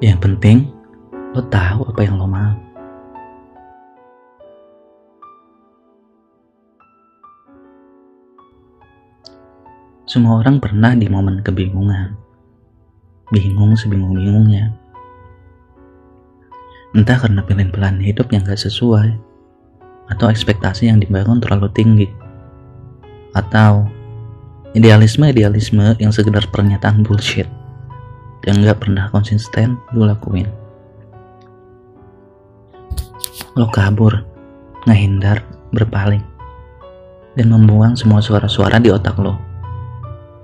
Yang penting, lo tahu apa yang lo mau. Semua orang pernah di momen kebingungan. Bingung sebingung-bingungnya. Entah karena pilihan-pilihan hidup yang gak sesuai, atau ekspektasi yang dibangun terlalu tinggi, atau idealisme-idealisme yang sekedar pernyataan bullshit yang gak pernah konsisten lu lakuin. Lo kabur, ngehindar, berpaling, dan membuang semua suara-suara di otak lo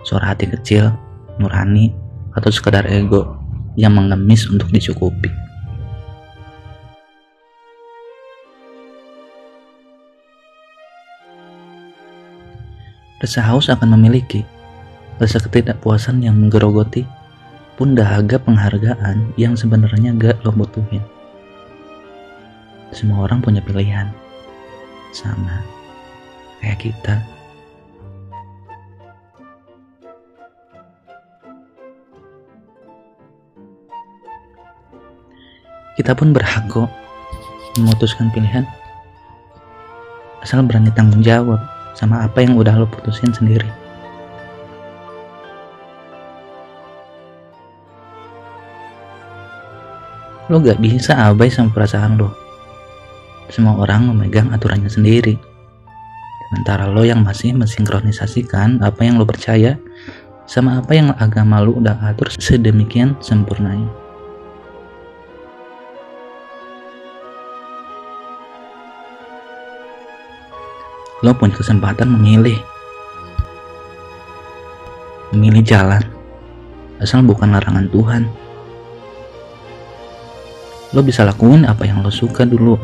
suara hati kecil, nurani, atau sekedar ego yang mengemis untuk dicukupi. Rasa haus akan memiliki rasa ketidakpuasan yang menggerogoti pun dahaga penghargaan yang sebenarnya gak lo butuhin. Semua orang punya pilihan, sama kayak kita. Kita pun berhak kok memutuskan pilihan. Asal berani tanggung jawab sama apa yang udah lo putusin sendiri. Lo gak bisa abai sama perasaan lo. Semua orang memegang aturannya sendiri. Sementara lo yang masih mensinkronisasikan apa yang lo percaya sama apa yang agama lo udah atur sedemikian sempurnanya. lo punya kesempatan memilih memilih jalan asal bukan larangan Tuhan lo bisa lakuin apa yang lo suka dulu.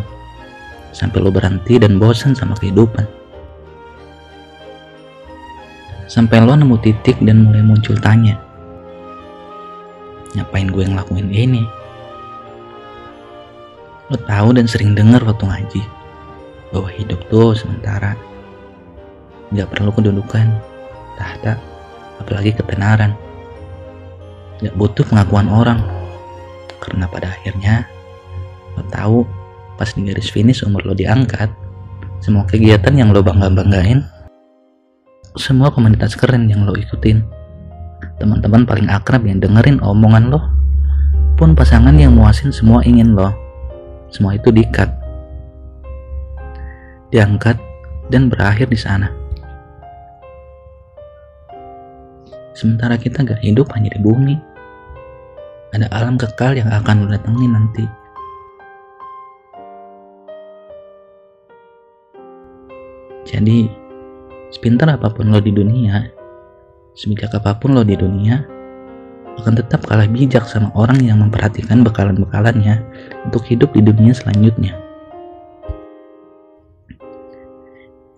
Sampai lo berhenti dan bosan sama kehidupan. Sampai lo nemu titik dan mulai muncul tanya ngapain gue ngelakuin ini? Lo tahu dan sering dengar waktu ngaji bahwa hidup tuh sementara. Nggak perlu kedudukan tahta apalagi ketenaran nggak butuh pengakuan orang karena pada akhirnya lo tahu pas di garis finish umur lo diangkat semua kegiatan yang lo bangga-banggain semua komunitas keren yang lo ikutin teman-teman paling akrab yang dengerin omongan lo pun pasangan yang muasin semua ingin lo semua itu dikat diangkat, dan berakhir di sana. Sementara kita gak hidup hanya di bumi, ada alam kekal yang akan lo datangi nanti. Jadi, sepintar apa pun lo di dunia, sebijak apa pun lo di dunia, akan tetap kalah bijak sama orang yang memperhatikan bekalan-bekalannya untuk hidup di dunia selanjutnya.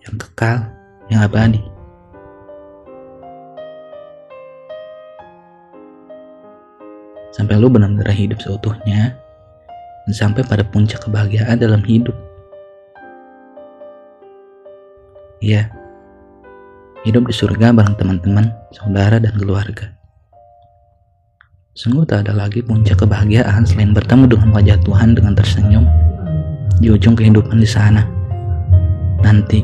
yang kekal, yang abadi. Sampai lu benar-benar hidup seutuhnya, dan sampai pada puncak kebahagiaan dalam hidup. Iya, hidup di surga bareng teman-teman, saudara, dan keluarga. Sungguh tak ada lagi puncak kebahagiaan selain bertemu dengan wajah Tuhan dengan tersenyum di ujung kehidupan di sana. Nanti